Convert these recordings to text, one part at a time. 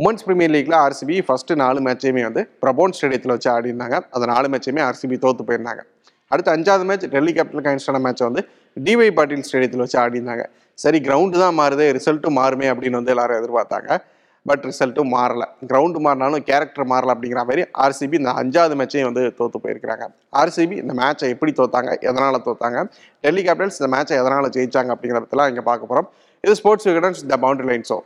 Women's premier லீக்ல RCB first நாலு மேட்சையுமே வந்து பிரபோன் ஸ்டேடியத்தில் வச்சு ஆடி இருந்தாங்க அந்த நாலு மேட்சையுமே ஆர்சிபி தோத்து போயிருந்தாங்க. அடுத்து அஞ்சாவது மேட்ச் டெல்லி கேபிட்டல் கைன்ஸ்டான மேட்ச் வந்து டிவை பாட்டில் ஸ்டேடியத்தில் வச்சு ஆடி இருந்தாங்க சரி கிரவுண்டு தான் மாறுது ரிசல்ட்டும் மாறுமே அப்படின்னு வந்து எல்லாரும் எதிர்பார்த்தாங்க. பட் ரிசல்ட்டும் மாறல. கிரவுண்டு மாறினாலும் கேரக்டர் மாறல அப்படிங்கிற மாதிரி ஆர்சிபி இந்த அஞ்சாவது மேட்சையும் வந்து தோத்து போயிருக்கிறாங்க. ஆர்சிபி இந்த மேட்சை எப்படி தோத்தாங்க எதனால் தோத்தாங்க டெல்லி கேபிட்டல்ஸ் இந்த மேட்சை எதனால் ஜெயிச்சாங்க அப்படிங்கிறதெல்லாம் இங்கே பார்க்க போகிறோம் இது sports Vikatan's the boundary line show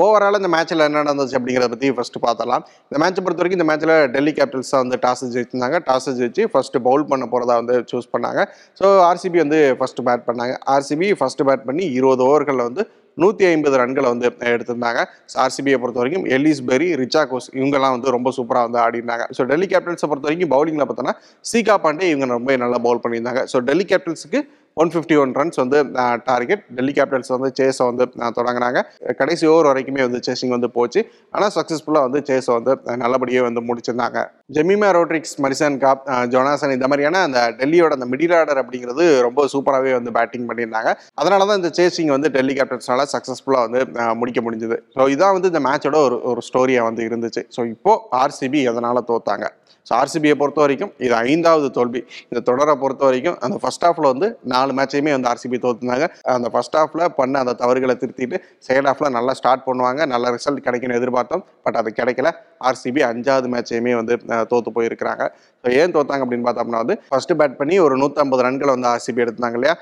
overall இந்த மேட்ச்சில் என்ன நடந்துச்சு அப்படிங்கிறத பற்றி ஃபஸ்ட்டு பார்த்தலாம் இந்த மேட்ச்சை பொறுத்த வரைக்கும் இந்த மேட்ச்சில் டெல்லி கேபிட்டல்ஸ் தான் வந்து டாஸ் ஜெயிச்சிருந்தாங்க. டாஸ் ஜெயிச்சு ஃபஸ்ட்டு பவுல் பண்ண போகிறதா வந்து சூஸ் பண்ணாங்க. ஸோ ஆர்சிபி வந்து ஃபஸ்ட்டு பேட் பண்ணாங்க. ஆர்சிபி ஃபஸ்ட்டு பேட் பண்ணி இருபது ஓவர்களில் வந்து நூற்றி ஐம்பது ரன்களை வந்து எடுத்திருந்தாங்க. ஆர்சிபியை பொறுத்த வரைக்கும் எலிஸ் பெரி ரிச்சா கோஸ் இவங்கெல்லாம் வந்து ரொம்ப சூப்பராக வந்து ஆடினாங்க. ஸோ டெல்லி கேபிட்டல்ஸை பொறுத்த வரைக்கும் பவுலிங்கில் பார்த்தோன்னா சீகா பாண்டே இவங்க ரொம்ப நல்லா பவுல் பண்ணியிருந்தாங்க. ஸோ டெல்லி கேபிட்டல்ஸுக்கு ஒன் ஃபிஃப்டி ஒன் ரன்ஸ் வந்து டார்கெட் டெல்லி கேபிட்டல்ஸ் வந்து சேஸை வந்து தொடங்கினாங்க தொடங்குனாங்க. கடைசி ஓவர் வரைக்குமே வந்து சேசிங் வந்து போச்சு. ஆனால் சக்ஸஸ்ஃபுல்லாக வந்து சேஸை வந்து நல்லபடியே வந்து முடிச்சிருந்தாங்க. Jemimah Rodrigues Marizanne Kapp Jonassen இந்த மாதிரியான அந்த டெல்லியோட அந்த மிடில் ஆர்டர் அப்படிங்கிறது ரொம்ப சூப்பராகவே வந்து பேட்டிங் பண்ணியிருந்தாங்க. அதனால தான் இந்த சேசிங் வந்து டெல்லி கேபிட்டல்ஸ்னால சக்ஸஸ்ஃபுல்லாக வந்து முடிக்க முடிஞ்சது. ஸோ இதான் வந்து இந்த மேட்சோட ஒரு ஒரு ஸ்டோரியாக வந்து இருந்துச்சு. ஸோ இப்போ ஆர்சிபி அதனால் தோத்தாங்க? ஸோ ஆர்சிபியை பொறுத்த வரைக்கும் இது ஐந்தாவது தோல்வி. இந்த தொடரை பொறுத்த வரைக்கும் அந்த ஃபர்ஸ்ட் ஹாஃபில் வந்து நாலு மேட்சையுமே வந்து ஆர்சிபி தோத்துனாங்க. அந்த ஃபர்ஸ்ட் ஹாஃப்ல பண்ண அந்த தவறுகளை திருத்திட்டு செகண்ட் ஹாஃப்ல நல்லா ஸ்டார்ட் பண்ணுவாங்க. நல்ல ரிசல்ட் கிடைக்கும்னு எதிர்பார்த்தோம். பட் அது கிடைக்கல. ஆர்சிபி அஞ்சாவது மேட்சையுமே வந்து தோத்து போயிருக்கிறாங்க. ஸோ ஏன் தோத்தாங்க அப்படின்னு பார்த்தோம்னா வந்து ஃபர்ஸ்ட் பேட் பண்ணி ஒரு நூற்றம்பது ரன்கள் வந்து ஆர்சிபி எடுத்தாங்க இல்லையா?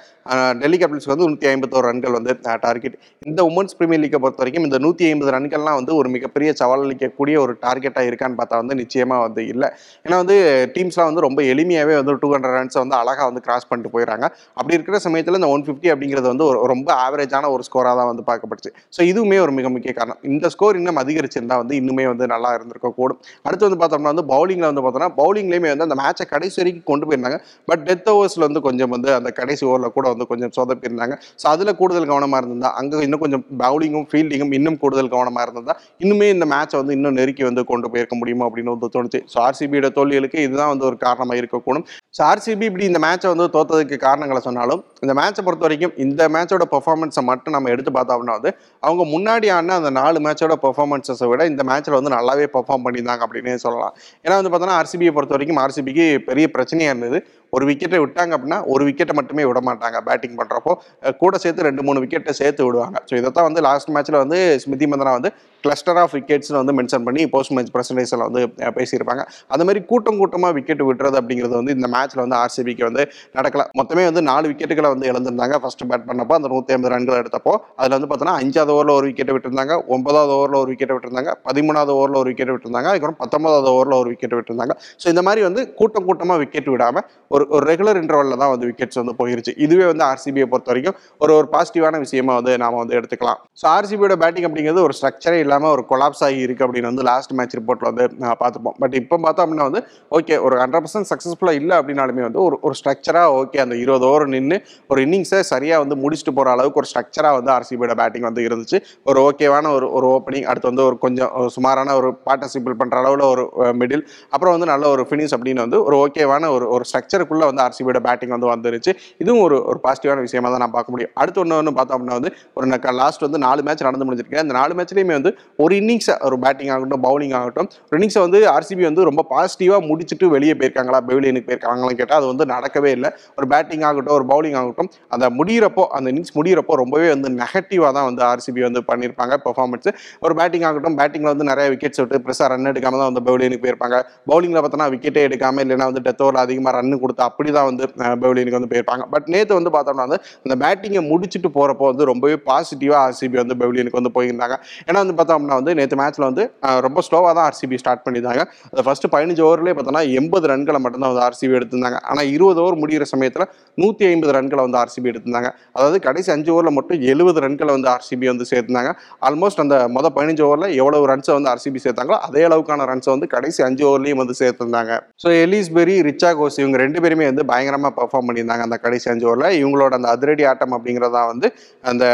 டெல்லி கேபிட்டல்ஸ்க்கு வந்து நூற்றி ஐம்பத்தோரு ரன்கள் வந்து டார்கெட் இந்த உமன்ஸ் பிரீமியர் லீக்கை பொறுத்த வரைக்கும் இந்த நூற்றி ஐம்பது ரன்கள்லாம் வந்து ஒரு மிகப்பெரிய சவால் அளிக்கக்கூடிய ஒரு டார்கெட்டாக இருக்கான்னு பார்த்தா வந்து நிச்சயமாக வந்து இல்லை. ஏன்னா வந்து டீம்ஸ்லாம் வந்து ரொம்ப எளிமையாகவே வந்து டூ ஹண்ட்ரட் ரன்ஸை வந்து அழகாக வந்து கிராஸ் பண்ணிட்டு போயிடறாங்க. அப்படி இருக்கிற சமயத்தில் இந்த ஒன் ஃபிஃப்டி அப்படிங்கிறது வந்து ஒரு ரொம்ப ஆவரேஜான ஒரு ஸ்கோராக தான் வந்து பார்க்கப்பட்டுச்சு ஸோ இதுவுமே ஒரு மிக முக்கிய காரணம். இந்த ஸ்கோர் இன்னும் அதிகரிச்சிருந்தா வந்து இன்னுமே வந்து நல்லா இருந்திருக்க கூடும். அடுத்து வந்து பார்த்தோம்னா வந்து பவுலிங்கில் வந்து பார்த்தோம்னா பவுலிங்லேயுமே வந்து அந்த மேட்சை கடைசி வரைக்கும் கொண்டு போயிருந்தாங்க. பட் டெத் ஓவர்ஸில் வந்து கொஞ்சம் வந்து அந்த கடைசி ஓவரில் கூட வந்து கொஞ்சம் சொதப்பியிருந்தாங்க. ஸோ அதில் கூடுதல் கவனமாக இருந்தால் அங்கே இன்னும் கொஞ்சம் பவுலிங்கும் ஃபீல்டிங்கும் இன்னும் கூடுதல் கவனமாக இருந்தால் இன்னுமே இந்த மேட்சை வந்து இன்னும் நெருக்கி வந்து கொண்டு போயிருக்க முடியுமா அப்படின்னு வந்து தோணுச்சு. ஸோ ஆர்சிபியோட தோல்விகளுக்கு இதுதான் வந்து ஒரு காரணமாக இருக்கக்கூடும். ஸோ ஆர்சிபி இப்படி இந்த மேட்சை வந்து தோத்ததுக்கு காரணங்களை சொன்னாலும் இந்த மேட்சை பொறுத்த வரைக்கும் இந்த மேட்சோட பெர்ஃபார்மன்ஸை மட்டும் நம்ம எடுத்து பார்த்தோம்னா வந்து அவங்க முன்னாடி ஆடின அந்த நாலு மேட்சோட பெர்ஃபார்மன்ஸை விட இந்த மேட்ச்சில் வந்து நல்லாவே பெர்ஃபார்ம் பண்ணியிருந்தாங்க அப்படின்னே சொல்லலாம். ஏன்னா வந்து பார்த்தோன்னா ஆர்சிபியை பொறுத்த வரைக்கும் ஆர்சிபிக்கு பெரிய பிரச்சனையாக இருந்தது. ஒரு விக்கெட்டை விட்டாங்க அப்படின்னா ஒரு விக்கெட்டை மட்டுமே விட மாட்டாங்க பேட்டிங் பண்ணுறப்போ கூட சேர்த்து ரெண்டு மூணு விக்கெட்டை சேர்த்து விடுவாங்க. ஸோ இதைத்தான் வந்து லாஸ்ட் மேட்ச்சில் வந்து ஸ்மிதி மந்தனா வந்து கிளஸ்டர் ஆஃப் விக்கெட்ஸ்னு வந்து மென்ஷன் பண்ணி போஸ்ட் மேட்ச் ப்ரெசன்டேஷனில் வந்து பேசியிருப்பாங்க. அது மாதிரி கூட்டம் கூட்டமாக விக்கெட் விட்டுறது அப்படிங்கிறது வந்து இந்த மேட்ச்சில் வந்து ஆர்சிபிக்கு வந்து நடக்கல. மொத்தமே வந்து நாலு விக்கெட்டுகளை வந்து இழந்திருந்தாங்க. ஃபர்ஸ்ட் பேட் பண்ணப்போ அந்த நூற்றி ஐம்பது ரன்கள் எடுத்தப்போ அதில் வந்து பார்த்தோன்னா அஞ்சாவது ஓவரில் ஒரு விக்கெட் விட்டுருந்தாங்க. ஒன்பதாவது ஓவரில் ஒரு விக்கெட் விட்டுருந்தாங்க. பதிமூணாவது ஓவரில் ஒரு விக்கெட் விட்டுருந்தாங்க. அதுக்கப்புறம் பத்தொன்பதாவது ஓவரில் ஒரு விக்கெட் விட்டுருந்தாங்க. ஸோ இந்த மாதிரி வந்து கூட்டம் கூட்டமாக விக்கெட் விடாமல் ஒரு ஒரு ரெகுலர் இன்டர்வலில் தான் வந்து விக்கெட்ஸ் வந்து போயிருச்சு. இதுவே வந்து ஆர்சிபியை பொறுத்த வரைக்கும் ஒரு ஒரு பாசிட்டிவான விஷயமா வந்து நாம வந்து எடுத்துக்கலாம். ஸோ ஆர்சிபியோட பேட்டிங் அப்படிங்கிறது ஒரு ஸ்ட்ரக்சரே இல்லாமல் ஒரு கொலாப்ஸ் ஆகி இருக்கு அப்படின்னு வந்து லாஸ்ட் மேட்ச் ரிப்போர்ட்டில் வந்து நான் பார்த்துப்போம் பட் இப்போ பார்த்தோம் அப்படின்னா வந்து ஓகே ஒரு ஹண்ட்ரட் பர்சன்ட் சக்ஸஸ்ஃபுல்லாக இல்லை அப்படின்னாலுமே வந்து ஒரு ஒரு ஸ்ட்ரக்சராக ஓகே அந்த இருபது ஓவர் நின்று ஒரு இன்னிங்ஸை சரியாக வந்து முடிச்சுட்டு போகிற அளவுக்கு ஒரு ஸ்ட்ரக்சராக வந்து ஆர்சிபியோட பேட்டிங் வந்து இருந்துச்சு. ஒரு ஓகேவான ஒரு ஒரு ஓப்பனிங் அடுத்து வந்து ஒரு கொஞ்சம் ஒரு சுமாரான ஒரு பார்ட்டிசிபிள் பண்ணுற அளவில் ஒரு மிடில் அப்புறம் வந்து நல்ல ஒரு ஃபினிஷ் அப்படின்னு வந்து ஒரு ஓகேவான ஒரு ஒரு ஸ்ட்ரக்சருக்குள்ளே வந்து ஆர்சிபியோட பேட்டிங் வந்து வந்துருச்சு. இதுவும் ஒரு ஒரு பாசிட்டிவான விஷயமா தான் நான் பார்க்க முடியும். அடுத்து ஒன்று ஒன்று பார்த்தோம் அப்படின்னா வந்து ஒரு லாஸ்ட் வந்து நாலு மேட்ச் நடந்து முடிஞ்சிருக்கு. அந்த நாலு மேட்ச்லேயுமே வந்து ஒரு இன்னிங்ஸை ஒரு பேட்டிங் ஆகட்டும் பவுலிங் ஆகட்டும் ஒரு இன்னிங்ஸை வந்து ஆர்சிபி வந்து ரொம்ப பாசிட்டிவாக முடிச்சுட்டு வெளியே போயிருக்காங்களா? பெவிலியனுக்கு போயிருக்காங்களான்னு கேட்டால் அது வந்து நடக்கவே இல்லை. ஒரு பேட்டிங் ஆகட்டும் ஒரு பவுலிங் ஆகட்டும் அந்த முடியிறப்போ அந்த இன்னிங்ஸ் முடியிறப்போ ரொம்பவே வந்து நெகட்டிவாக தான் வந்து ஆர்சிபி வந்து பண்ணியிருப்பாங்க பெர்ஃபார்மன்ஸ் ஒரு பேட்டிங் ஆகட்டும் பேட்டிங்கில் வந்து நிறைய விக்கெட்ஸ் விட்டு ப்ரெஸ்ஸாக ரன் எடுக்காமல் தான் வந்து பெவிலியனுக்கு போயிருப்பாங்க. பவுலிங்கில் பார்த்தோன்னா விக்கெட்டே எடுக்காமல் இல்லைன்னா வந்து டெத் ஓவரில் அதிகமாக ரன் கொடுத்து அப்படி தான் வந்து பெவிலியனுக்கு வந்து போயிருப்பாங்க. பட் நேற்று வந்து பார்த்தோம்னா வந்து அந்த பேட்டிங்கை முடிச்சுட்டு போகிறப்போ வந்து ரொம்பவே பாசிட்டிவாக ஆர்சிபி வந்து பெவிலியனுக்கு வந்து போயிருந்தாங்க. ஏன்னா வந்து பார்த்தோம்னா வந்து நேற்று மேட்ச்சில் வந்து ரொம்ப ஸ்லோவாக தான் ஆர்சிபி ஸ்டார்ட் பண்ணியிருந்தாங்க. அந்த ஃபஸ்ட்டு பதினஞ்சு ஓவர்லேயே பார்த்தோன்னா எண்பது ரன்களை மட்டும்தான் வந்து ஆர்சிபி எடுத்திருந்தாங்க. ஆனால் இருபது ஓவர் முடிகிற சமயத்தில் நூற்றி ஐம்பது ரன்களை வந்து ஆர்சிபி எடுத்திருந்தாங்க. அதாவது கடைசி அஞ்சு ஓவரில் மட்டும் எழுபது ரன்களை வந்து ஆர்சிபி வந்து சேர்த்துனாங்க ஆல்மோஸ்ட் அந்த மொதல் பதினஞ்சு ஓவரில் எவ்வளவு ரன்ஸை வந்து ஆர்சிபி சேர்த்தாங்களோ அதே அளவுக்கான ரன்ஸை வந்து கடைசி அஞ்சு ஓவர்லேயும் வந்து சேர்த்துருந்தாங்க. ஸோ எலிஸ்பெரி ரிச்சா கோஸ் இவங்க ரெண்டு பேருமே வந்து பயங்கரமாக பெர்ஃபார்ம் பண்ணியிருந்தாங்க. அந்த கடைசி அஞ்சு ஓவரில் இவங்களோட அந்த அதிரடி ஆட்டம் அப்படிங்கிறதான் வந்து அந்த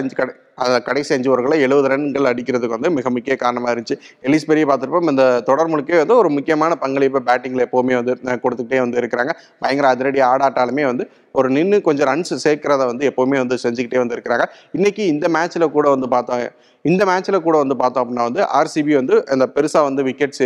அஞ்சு கடை அந்த கடைசி அஞ்சு ஓவர்களை எழுபது ரன்கள் அடிக்கிறதுக்கு வந்து மிக முக்கிய காரணமாக இருந்துச்சு. எலிஸ் பெரிய பார்த்துருப்போம். இந்த தொடர் முழுக்கே வந்து ஒரு முக்கியமான பங்களிப்பு பேட்டிங்கில் எப்போவுமே வந்து கொடுத்துக்கிட்டே வந்து இருக்கிறாங்க. பயங்கர அதிரடி ஆடாட்டாலுமே வந்து ஒரு நின்று கொஞ்சம் ரன்ஸ் சேர்க்கிறத வந்து எப்போவுமே வந்து செஞ்சுக்கிட்டே வந்து இருக்கிறாங்க இன்னைக்கு இந்த மேட்ச்சில் கூட வந்து பார்த்தோம் இந்த மேட்ச்சில் கூட வந்து பார்த்தோம் அப்படின்னா வந்து ஆர்சிபி வந்து அந்த பெருசாக வந்து விக்கெட்ஸ்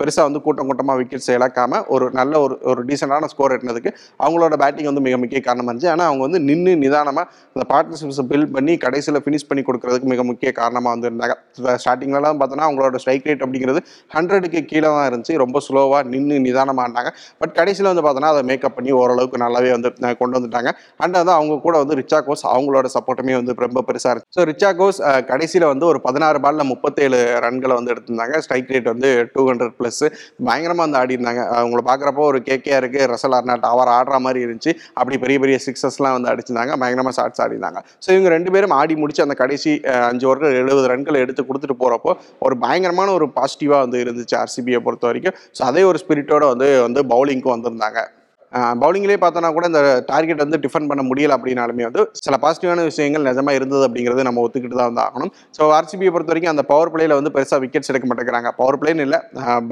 பெருசாக வந்து கூட்டம் கூட்டமாக விக்கெட்ஸ் இழக்காமல் ஒரு நல்ல ஒரு ஒரு டீசெண்டான ஸ்கோர் எட்டினதுக்கு அவங்களோட பேட்டிங் வந்து மிக முக்கிய காரணமாக இருந்துச்சு. ஆனால் அவங்க வந்து நின்று நிதானமாக அந்த பார்ட்னர்ஷிப்ஸை பில்ட் பண்ணி கடைசியில் ஃபினிஷ் பண்ணி கொடுக்கறதுக்கு மிக முக்கிய காரணமாக வந்து இருந்தாங்க. ஸ்டார்டிங்லலாம் பார்த்தோன்னா அவங்களோட ஸ்ட்ரைக் ரேட் அப்படிங்கிறது ஹண்ட்ரடுக்கு கீழே தான் இருந்துச்சு. ரொம்ப ஸ்லோவாக நின்று நிதானமாக இருந்தாங்க பட் கடைசியில் வந்து பார்த்தோன்னா அதை மேக்கப் பண்ணி ஓரளவுக்கு நல்லாவே வந்து கொண்டு வந்துட்டாங்க. அண்ட் வந்து அவங்க கூட வந்து ரிச்சா கோஸ் அவங்களோட சப்போர்ட்டுமே வந்து ரொம்ப பெருசாக இருந்துச்சு. ஸோ ரிச்சா கோஸ் கடைசியில் வந்து ஒரு பதினாறு பாலில் முப்பத்தேழு ரன்களை வந்து எடுத்திருந்தாங்க. ஸ்ட்ரைக் ரேட் வந்து டூ ஹண்ட்ரட் ப்ளஸ் பயங்கரமாக வந்து ஆடி இருந்தாங்க அவங்கள பார்க்குறப்போ ஒரு கேகே இருக்குது ரசல் அர்னாட் அவர் ஆடுற மாதிரி இருந்துச்சு. அப்படி பெரிய பெரிய சிக்ஸஸ்லாம் வந்து அடிச்சிருந்தாங்க. பயங்கரமாக ஷார்ட்ஸ் ஆடினாங்க ஸோ இவங்க ரெண்டு பேரும் ஆடி முடிச்சு அந்த கடைசி அஞ்சு ஓவர்கள் எழுபது ரன்கள் எடுத்து கொடுத்துட்டு போகிறப்போ ஒரு பயங்கரமான ஒரு பாசிட்டிவாக வந்து இருந்துச்சு ஆர்சிபியை பொறுத்த வரைக்கும். ஸோ அதே ஒரு ஸ்பிரிட்டோட வந்து வந்து பவுலிங்க்கும் வந்திருந்தாங்க. பவுலிங்லேயே பார்த்தோன்னா கூட இந்த டார்கெட் வந்து டிஃபன் பண்ண முடியல அப்படின்னாலுமே வந்து சில பாசிட்டிவான விஷயங்கள் நிஜமா இருந்தது அப்படிங்கிறது நம்ம ஒத்துக்கிட்டு தான் வந்து ஆகணும். ஸோ ஆர்சிபியை பொறுத்த வரைக்கும் அந்த பவர் பிளேயில் வந்து பெருசாக விக்கெட்ஸ் எடுக்க மாட்டேங்கிறாங்க. பவர் பிளேன்னு இல்லை.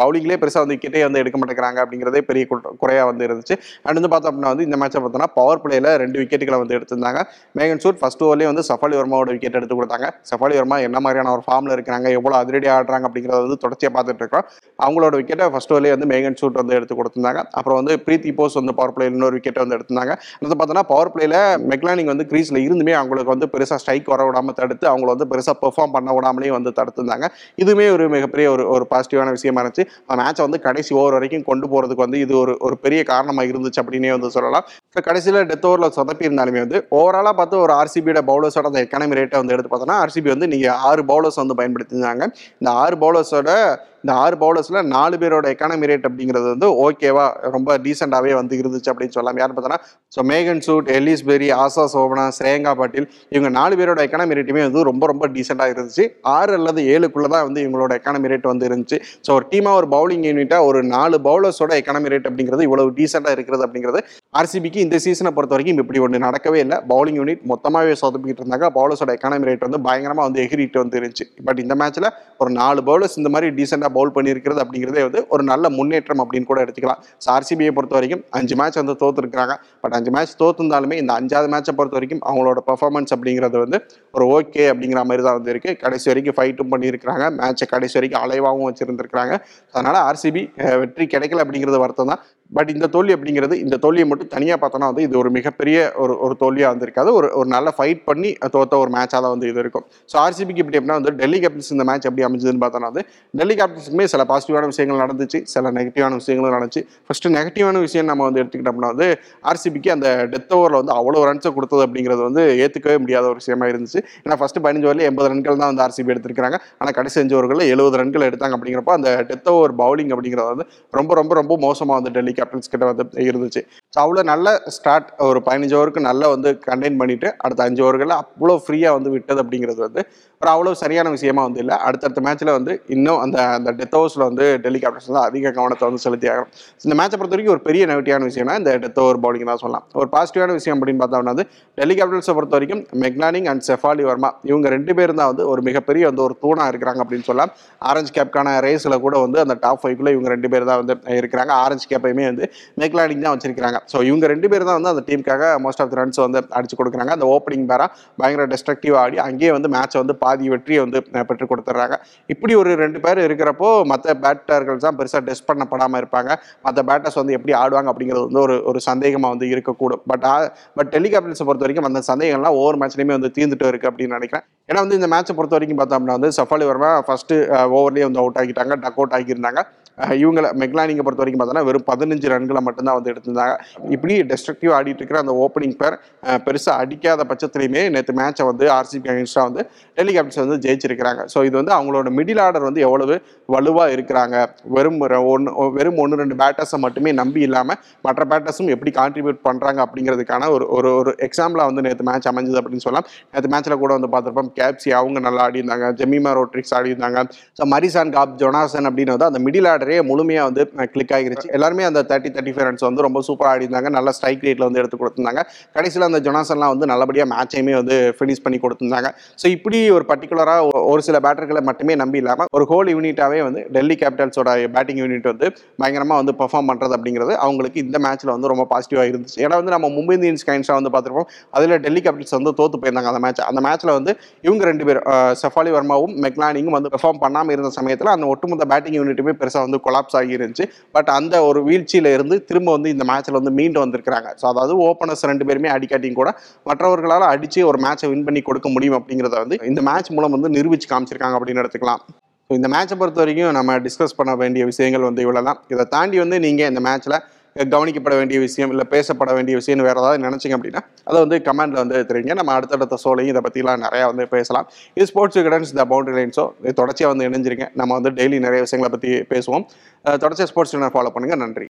பவுலிங்லேயே பெருசாக வந்து விக்கெட்டே வந்து எடுக்க மாட்டேங்கிறாங்க அப்படிங்கிறதே பெரிய குறையாக வந்து இருந்துச்சு. அண்ட் வந்து பார்த்தோம் அப்படின்னா வந்து இந்த மேட்சை பார்த்தோன்னா பவர் பிளேயில் ரெண்டு விக்கெட்டுகளை வந்து எடுத்திருந்தாங்க. மேகன் சூட் ஃபர்ஸ்ட் ஓவர்லேயே வந்து சஃபாலி வர்மாவோட விக்கெட் எடுத்து கொடுத்தாங்க. சஃபாலி வர்மா என்ன மாதிரியான ஒரு ஃபார்மில் இருக்கிறாங்க எவ்வளோ அதிரடி ஆடுறாங்க அப்படிங்கிறத வந்து தொடர்ச்சியாக பார்த்துட்டு இருக்கோம் அவங்களோட விக்கெட்டை ஃபர்ஸ்ட் ஓவர்லேயே வந்து மேகன் சூட் வந்து எடுத்து கொடுத்திருந்தாங்க. அப்புறம் வந்து பிரீத்தி போஸ் வந்து பவர் பிளேயில் இன்னொரு விக்கெட்டை வந்து எடுத்திருந்தாங்க. அடுத்து பார்த்தோன்னா பவர் பிளேயில் மெக்லானிங் வந்து கிரீஸில் இருந்துமே அவங்களுக்கு வந்து பெருசாக ஸ்ட்ரைக் வர விடாமல் தடுத்து அவங்கள வந்து பெருசாக பெர்ஃபார்ம் பண்ண விடாமலே வந்து தடுத்திருந்தாங்க. இதுவுமே ஒரு மிகப்பெரிய ஒரு ஒரு பாசிட்டிவான விஷயமா இருந்துச்சு. அந்த மேட்சை வந்து கடைசி ஓவர் வரைக்கும் கொண்டு போகிறதுக்கு வந்து இது ஒரு ஒரு பெரிய காரணமாக இருந்துச்சு அப்படின்னே வந்து சொல்லலாம். இப்போ கடைசியில் டெத் ஓவரில் சொதப்பி இருந்தாலுமே வந்து ஓவராலாக பார்த்து ஒரு ஆர்சிபியோட பவுலர்ஸோட அந்த எக்கானமி ரேட்டை வந்து எடுத்து பார்த்தோன்னா ஆர்சிபி வந்து நீங்கள் ஆறு பவுலர்ஸ் வந்து பயன்படுத்தியிருந்தாங்க. இந்த ஆறு பவுலர்ஸோட இந்த ஆறு பவுலர்ஸில் நாலு பேரோட எக்கானமி ரேட் அப்படிங்கிறது வந்து ஓகேவா ரொம்ப டீசெண்டாகவே வந்து இருந்துச்சு அப்படின்னு சொல்லலாம் யார் பார்த்தோன்னா so Megan Schutt Ellyse Perry Asha Sobhana Shreyanka Patil இவங்க நாலு பேரோட எக்கானமி ரேட்டுமே வந்து ரொம்ப ரொம்ப டீசெண்டாக இருந்துச்சு. ஆறு அல்லது ஏழுக்குள்ளே தான் வந்து இவங்களோட எக்கானமி ரேட் வந்து இருந்துச்சு. ஸோ ஒரு டீமாக ஒரு பவுலிங் யூனிட்டாக ஒரு நாலு பவுலர்ஸோட எக்கானமி ரேட் அப்படிங்கிறது இவ்வளவு டீசெண்டாக இருக்கிறது அப்படிங்கிறது ஆர்சிபிக்கு இந்த சீசனை பொறுத்த வரைக்கும் இப்படி ஒன்று நடக்கவே இல்லை. பவுலிங் யூனிட் மொத்தமாகவே சொதப்பிக்கிட்டு இருந்தாங்க. பவுலர்ஸோட எக்கானமி ரேட் வந்து பயங்கரமாக வந்து எகிரிட்டு வந்து இருந்துச்சு. பட் இந்த மேட்ச்சில் ஒரு நாலு பவுலர்ஸ் இந்த மாதிரி டீசெண்டாக பவுல் பண்ணியிருக்கிறது அப்படிங்கிறதே வந்து ஒரு நல்ல முன்னேற்றம் அப்படின்னு கூட எடுத்துக்கலாம். ஸோ ஆர்சிபியை பொறுத்த வரைக்கும் அஞ்சு மேட்ச் வந்து தோத்துருக்காங்க பட் அஞ்சு மேட்ச் தோத்துருந்தாலுமே இந்த அஞ்சாவது மேட்சை பொறுத்த வரைக்கும் அவங்களோட பெர்ஃபார்மன்ஸ் அப்படிங்கிறது வந்து ஒரு ஓகே அப்படிங்கிற மாதிரி தான் வந்து இருக்குது கடைசி வரைக்கும் ஃபைட்டும் பண்ணியிருக்கிறாங்க. மேட்சை கடைசி வரைக்கும் அலைவாகவும் வச்சுருந்துருக்காங்க அதனால் ஆர்சிபி வெற்றி கிடைக்கல அப்படிங்கிறது வருத்தம் தான். பட் இந்த தோல்வி அப்படிங்கிறது இந்த தோல்வியை மட்டும் தனியாக பார்த்தோன்னா வந்து இது ஒரு மிகப்பெரிய ஒரு ஒரு தோல்வியாக வந்திருக்காது. ஒரு ஒரு நல்ல ஃபைட் பண்ணி தோத்த ஒரு மேட்சாக தான் வந்து இது இருக்கும். ஸோ ஆர்சிபிக்கு இப்படி எப்படின்னா வந்து டெல்லி கேபிட்டல்ஸ் இந்த மேட்ச் எப்படி அமைஞ்சதுன்னு பார்த்தோன்னா வந்து டெல்லி கேபிட்டல்ஸுக்குமே சில பாசிட்டிவான விஷயங்கள் நடந்துச்சு சில நெகட்டிவான விஷயங்களும் நடந்துச்சு. ஃபர்ஸ்ட் நெகட்டிவான விஷயம் நம்ம வந்து எடுத்துக்கிட்டோம்னா வந்து ஆர்சிபிக்கு அந்த டெத் ஓவரில் வந்து அவ்வளோ ரன்ஸை கொடுத்தது அப்படிங்கிறது வந்து ஏற்றுக்கவே முடியாத ஒரு விஷயமா இருந்துச்சு. ஏன்னா ஃபர்ஸ்ட் பதினஞ்சு ஓவரில் எண்பது ரன்கள் தான் வந்து ஆர்சிபி எடுத்திருக்காங்க ஆனால் கடைசி அஞ்சு ஓவர்களில் எழுபது ரன்கள் எடுத்தாங்க அப்படிங்கிறப்ப அந்த டெத் ஓவர் பவுலிங் அப்படிங்கிறது வந்து ரொம்ப ரொம்ப ரொம்ப மோசமாக வந்து டெல்லி கேப்டன்ஸ் கிட்ட வந்து இருந்துச்சு. ஸோ அவ்வளோ நல்ல ஸ்டார்ட் ஒரு பதினஞ்சு ஓவருக்கு நல்லா வந்து கண்டெயின் பண்ணிட்டு அடுத்த அஞ்சு ஓவர்களில் அவ்வளோ ஃப்ரீயாக வந்து விட்டது அப்படிங்கிறது வந்து ஒரு அவ்வளோ சரியான விஷயமா வந்து இல்லை. அடுத்தடுத்த மேட்ச்சில் வந்து இன்னும் அந்த அந்த டெத் ஓவர்ஸில் வந்து டெல்லி கேபிட்டல்ஸ் வந்து அதிக கவனத்தை வந்து செலுத்தி ஆகணும். இந்த மேட்சை பொறுத்த வரைக்கும் ஒரு பெரிய நெகட்டிவான விஷயம்னா இந்த டெத் ஓவர் பவுலிங் தான் சொல்லலாம். ஒரு பாசிட்டிவான விஷயம் அப்படின்னு பார்த்தோம்னா வந்து டெல்லி கேபிட்டல்ஸை பொறுத்த வரைக்கும் மெக்னானிங் அண்ட் செஃபாலி வர்மா இவங்க ரெண்டு பேரும் தான் வந்து ஒரு மிகப்பெரிய வந்து ஒரு தூணாக இருக்கிறாங்க அப்படின்னு சொல்லலாம். ஆரஞ்சு கேப்கான ரேஸில் கூட வந்து அந்த டாப் ஃபைவ்க்குள்ள இவங்க ரெண்டு பேர் தான் வந்து இருக்கிறாங்க. ஆரஞ்சு கேப்பையுமே வந்து மெக்லானிங் தான் வச்சிருக்காங்க ஸோ இவங்க ரெண்டு பேர் தான் வந்து அந்த டீமுக்காக மோஸ்ட் ஆஃப் த ரன்ஸ் வந்து அடிச்சு கொடுக்குறாங்க. அந்த ஓப்பனிங் பேரா பயங்கர டெஸ்ட்ரக்டிவ் ஆடி அங்கேயே வந்து மேட்சை வந்து பாதி வெற்றியை வந்து பெற்று பெற்றுக் கொடுத்துட்றாங்க. இப்படி ஒரு ரெண்டு பேர் இருக்கிறப்போ மற்ற பேட்டர்கள் தான் பெருசாக டெஸ்ட் பண்ணப்படாமல் இருப்பாங்க. மற்ற பேட்டர்ஸ் வந்து எப்படி ஆடுவாங்க அப்படிங்கிறது வந்து ஒரு ஒரு சந்தேகமாக வந்து இருக்கக்கூடும். பட் பட் டெலிகாப்டர்ஸை பொறுத்த வரைக்கும் அந்த சந்தேகம்லாம் ஒவ்வொரு மேட்ச்லையுமே வந்து தீர்ந்துட்டு இருக்கு அப்படின்னு நினைக்கிறேன். ஏன்னா வந்து இந்த மேட்சை பொறுத்த வரைக்கும் பார்த்தோம்னா வந்து சஃபாலி வர்மா ஃபர்ஸ்ட் ஓவர்லேயே வந்து அவுட் ஆகிட்டாங்க டக் அவுட் ஆகியிருந்தாங்க. இவங்களை மெக்லானிங்கை பொறுத்த வரைக்கும் பார்த்தோன்னா வெறும் பதினஞ்சு ரன்களை மட்டும்தான் வந்து எடுத்திருந்தாங்க. இப்படி டெஸ்ட்ரக்டிவ் ஆடிட்டு இருக்கிற அந்த ஓப்பனிங் பேர் பெருசாக அடிக்காத பட்சத்துலையுமே நேற்று மேட்சை வந்து ஆர்சிபி அகேன்ஸ்டாக வந்து டெல்லி கேபிட்டல்ஸ் வந்து ஜெயிச்சிருக்கிறாங்க. ஸோ இது வந்து அவங்களோட மிடில் ஆர்டர் வந்து எவ்வளவு வலுவாக இருக்கிறாங்க. வெறும் ஒன்று வெறும் ஒன்று ரெண்டு பேட்டர்ஸை மட்டுமே நம்பி இல்லாமல் மற்ற பேட்டர்ஸும் எப்படி கான்ட்ரிபியூட் பண்ணுறாங்க அப்படிங்கிறதுக்கான ஒரு ஒரு ஒரு எக்ஸாம்பிளாக வந்து நேற்று மேட்ச் அமைஞ்சது அப்படின்னு சொல்லலாம். நேற்று மேட்ச்சில் கூட வந்து பார்த்துருப்போம் கேப்சி அவங்க நல்லா ஆடி இருந்தாங்க ஜெமிமா ரோட்ரிக்ஸ் ஆடி இருந்தாங்க ஸோ மரிசான் காப் ஜொனாசன் அப்படின்னு வந்து அந்த மிடில் ஆர்டர் ஆர்டரே முழுமையாக வந்து கிளிக் ஆகிருச்சு. எல்லாருமே அந்த தேர்ட்டி தேர்ட்டி ஃபைவ் ரன்ஸ் வந்து ரொம்ப சூப்பராக ஆடி இருந்தாங்க நல்ல ஸ்ட்ரைக் ரேட்டில் வந்து எடுத்து கொடுத்துருந்தாங்க. கடைசியில் அந்த ஜொனாசன்லாம் வந்து நல்லபடியாக மேட்சையுமே வந்து ஃபினிஷ் பண்ணி கொடுத்துருந்தாங்க. ஸோ இப்படி ஒரு பர்டிகுலராக ஒரு சில பேட்டர்களை மட்டுமே நம்பி இல்லாமல் ஒரு ஹோல் யூனிட்டாகவே வந்து டெல்லி கேபிட்டல்ஸோட பேட்டிங் யூனிட் வந்து பயங்கரமாக வந்து பெர்ஃபார்ம் பண்ணுறது அப்படிங்கிறது அவங்களுக்கு இந்த மேட்ச்சில் வந்து ரொம்ப பாசிட்டிவாக இருந்துச்சு. ஏன்னா வந்து நம்ம மும்பை இந்தியன்ஸ் கைன்ஸாக வந்து பார்த்துருப்போம். அதில் டெல்லி கேபிட்டல்ஸ் வந்து தோற்று போயிருந்தாங்க அந்த மேட்ச் அந்த மேட்ச்சில் வந்து இவங்க ரெண்டு பேர் செஃபாலி வர்மாவும் மெக்லானிங்கும் வந்து பெர்ஃபார்ம் பண்ணாமல் இருந்த சமயத்தில் அந்த ஒட்டுமொத்த பேட்டிங் யூனிட்டுமே பெருசாக வந்து கொலாப்ஸ் ஆகி இருந்துச்சு. பட் அந்த ஒரு வீழ்ச்சியில இருந்து திரும்ப வந்து இந்த மேட்ச்சில் வந்து மீண்டு வந்திருக்கிறாங்க. ஸோ அதாவது ஓப்பனர்ஸ் ரெண்டு பேருமே அடிக்காட்டியும் கூட மற்றவர்களால் அடித்து ஒரு மேட்சை வின் பண்ணி கொடுக்க முடியும் அப்படிங்கிறத வந்து இந்த மேட்ச் மூலம் வந்து நிரூபிச்சு காமிச்சிருக்காங்க அப்படின்னு எடுத்துக்கலாம். ஸோ இந்த மேட்சை பொறுத்த வரைக்கும் நம்ம டிஸ்கஸ் பண்ண வேண்டிய விஷயங்கள் வந்து இவ்வளோ தான் இதை தாண்டி வந்து நீங்கள் இந்த மேட்ச்சில் கவனிக்கப்பட வேண்டிய விஷயம் இல்லை பேசப்பட வேண்டிய விஷயம்னு வேறு ஏதாவது நினச்சிங்க அப்படின்னா அதை வந்து கமெண்ட்டில் வந்து தெரியுங்க நம்ம அடுத்தடுத்த சோலையும் இதை பற்றிலாம் நிறையா வந்து பேசலாம். இது ஸ்போர்ட்ஸ் விகடன்ஸ் த பவுண்டரி லைன்ஸோ தொடர்ச்சியாக வந்து இணைஞ்சிருங்க. நம்ம வந்து டெய்லி நிறைய விஷயங்களை பற்றி பேசுவோம். தொடர்ச்சியாக ஸ்போர்ட்ஸ் ஃபாலோ பண்ணுங்கள் நன்றி.